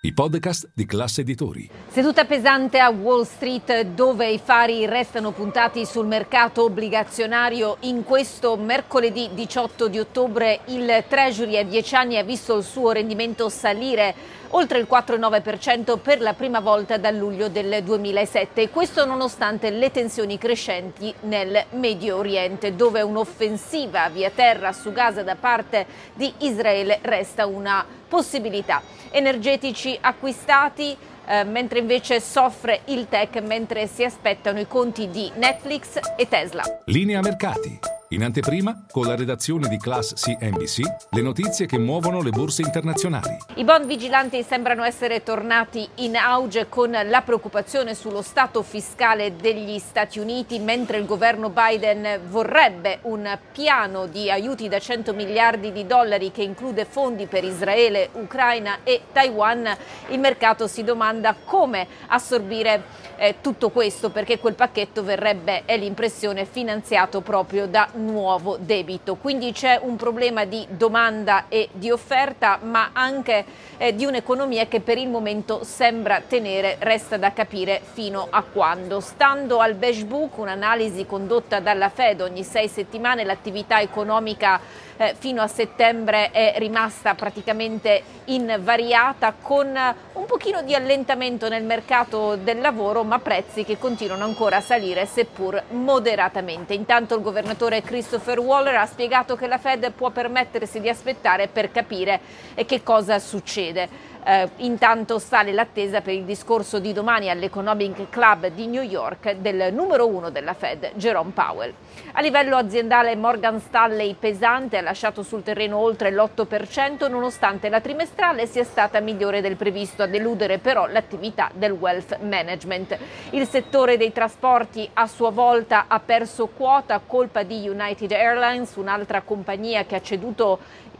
i podcast di classe editori. Seduta pesante a Wall Street dove i fari restano puntati sul mercato obbligazionario. In questo mercoledì 18 di ottobre il Treasury a 10 anni ha visto il suo rendimento salire oltre il 4,9% per la prima volta dal luglio del 2007 questo nonostante le tensioni crescenti nel Medio Oriente dove un'offensiva via terra su Gaza da parte di Israele resta una possibilità. Energetici acquistati eh, mentre invece soffre il tech mentre si aspettano i conti di Netflix e Tesla. Linea mercati. In anteprima, con la redazione di Class CNBC, le notizie che muovono le borse internazionali. I bond vigilanti sembrano essere tornati in auge con la preoccupazione sullo stato fiscale degli Stati Uniti, mentre il governo Biden vorrebbe un piano di aiuti da 100 miliardi di dollari che include fondi per Israele, Ucraina e Taiwan. Il mercato si domanda come assorbire eh, tutto questo perché quel pacchetto verrebbe, è l'impressione, finanziato proprio da nuovo debito. Quindi c'è un problema di domanda e di offerta, ma anche eh, di un'economia che per il momento sembra tenere, resta da capire fino a quando. Stando al Beige Book, un'analisi condotta dalla Fed ogni sei settimane, l'attività economica eh, fino a settembre è rimasta praticamente invariata con un pochino di allentamento nel mercato del lavoro, ma prezzi che continuano ancora a salire seppur moderatamente. Intanto il governatore Christopher Waller ha spiegato che la Fed può permettersi di aspettare per capire eh, che cosa succede. Eh, intanto sale l'attesa per il discorso di domani all'Economic Club di New York del numero uno della Fed, Jerome Powell. A livello aziendale Morgan Stanley pesante ha lasciato sul terreno oltre l'8% nonostante la trimestrale sia stata migliore del previsto, a deludere però l'attività del wealth management. Il settore dei trasporti a sua volta ha perso quota a colpa di United Airlines, un'altra compagnia che ha ceduto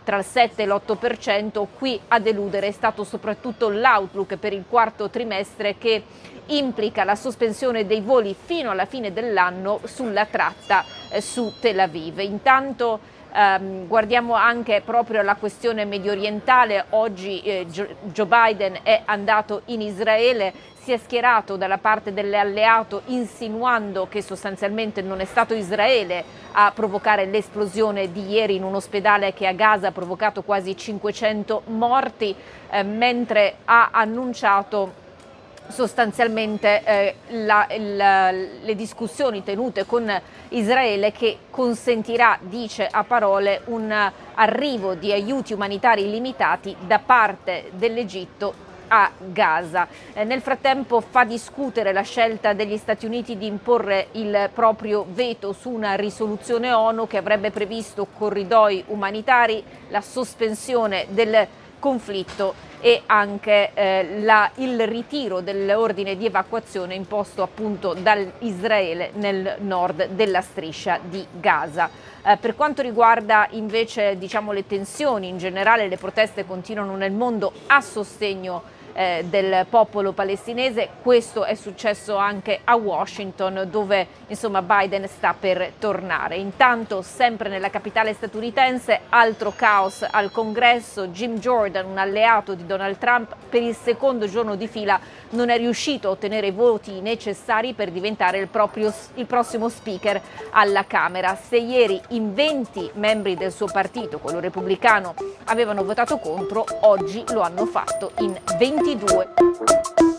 tra il 7 e l'8%, qui a deludere è stato soprattutto l'outlook per il quarto trimestre che implica la sospensione dei voli fino alla fine dell'anno sulla tratta eh, su Tel Aviv. Intanto Um, guardiamo anche proprio la questione medio orientale, oggi eh, Joe Biden è andato in Israele, si è schierato dalla parte dell'alleato insinuando che sostanzialmente non è stato Israele a provocare l'esplosione di ieri in un ospedale che a Gaza ha provocato quasi 500 morti, eh, mentre ha annunciato sostanzialmente eh, la, la, le discussioni tenute con Israele che consentirà, dice a parole, un arrivo di aiuti umanitari illimitati da parte dell'Egitto a Gaza. Eh, nel frattempo fa discutere la scelta degli Stati Uniti di imporre il proprio veto su una risoluzione ONU che avrebbe previsto corridoi umanitari, la sospensione del conflitto e anche eh, la, il ritiro dell'ordine di evacuazione imposto appunto dall'Israele nel nord della striscia di Gaza. Eh, per quanto riguarda invece diciamo, le tensioni in generale, le proteste continuano nel mondo a sostegno eh, del popolo palestinese. Questo è successo anche a Washington dove insomma, Biden sta per tornare. Intanto sempre nella capitale statunitense altro caos al congresso. Jim Jordan, un alleato di Donald Trump, per il secondo giorno di fila non è riuscito a ottenere i voti necessari per diventare il, proprio, il prossimo speaker alla Camera. Se ieri in 20 membri del suo partito, quello repubblicano, avevano votato contro, oggi lo hanno fatto in ti due.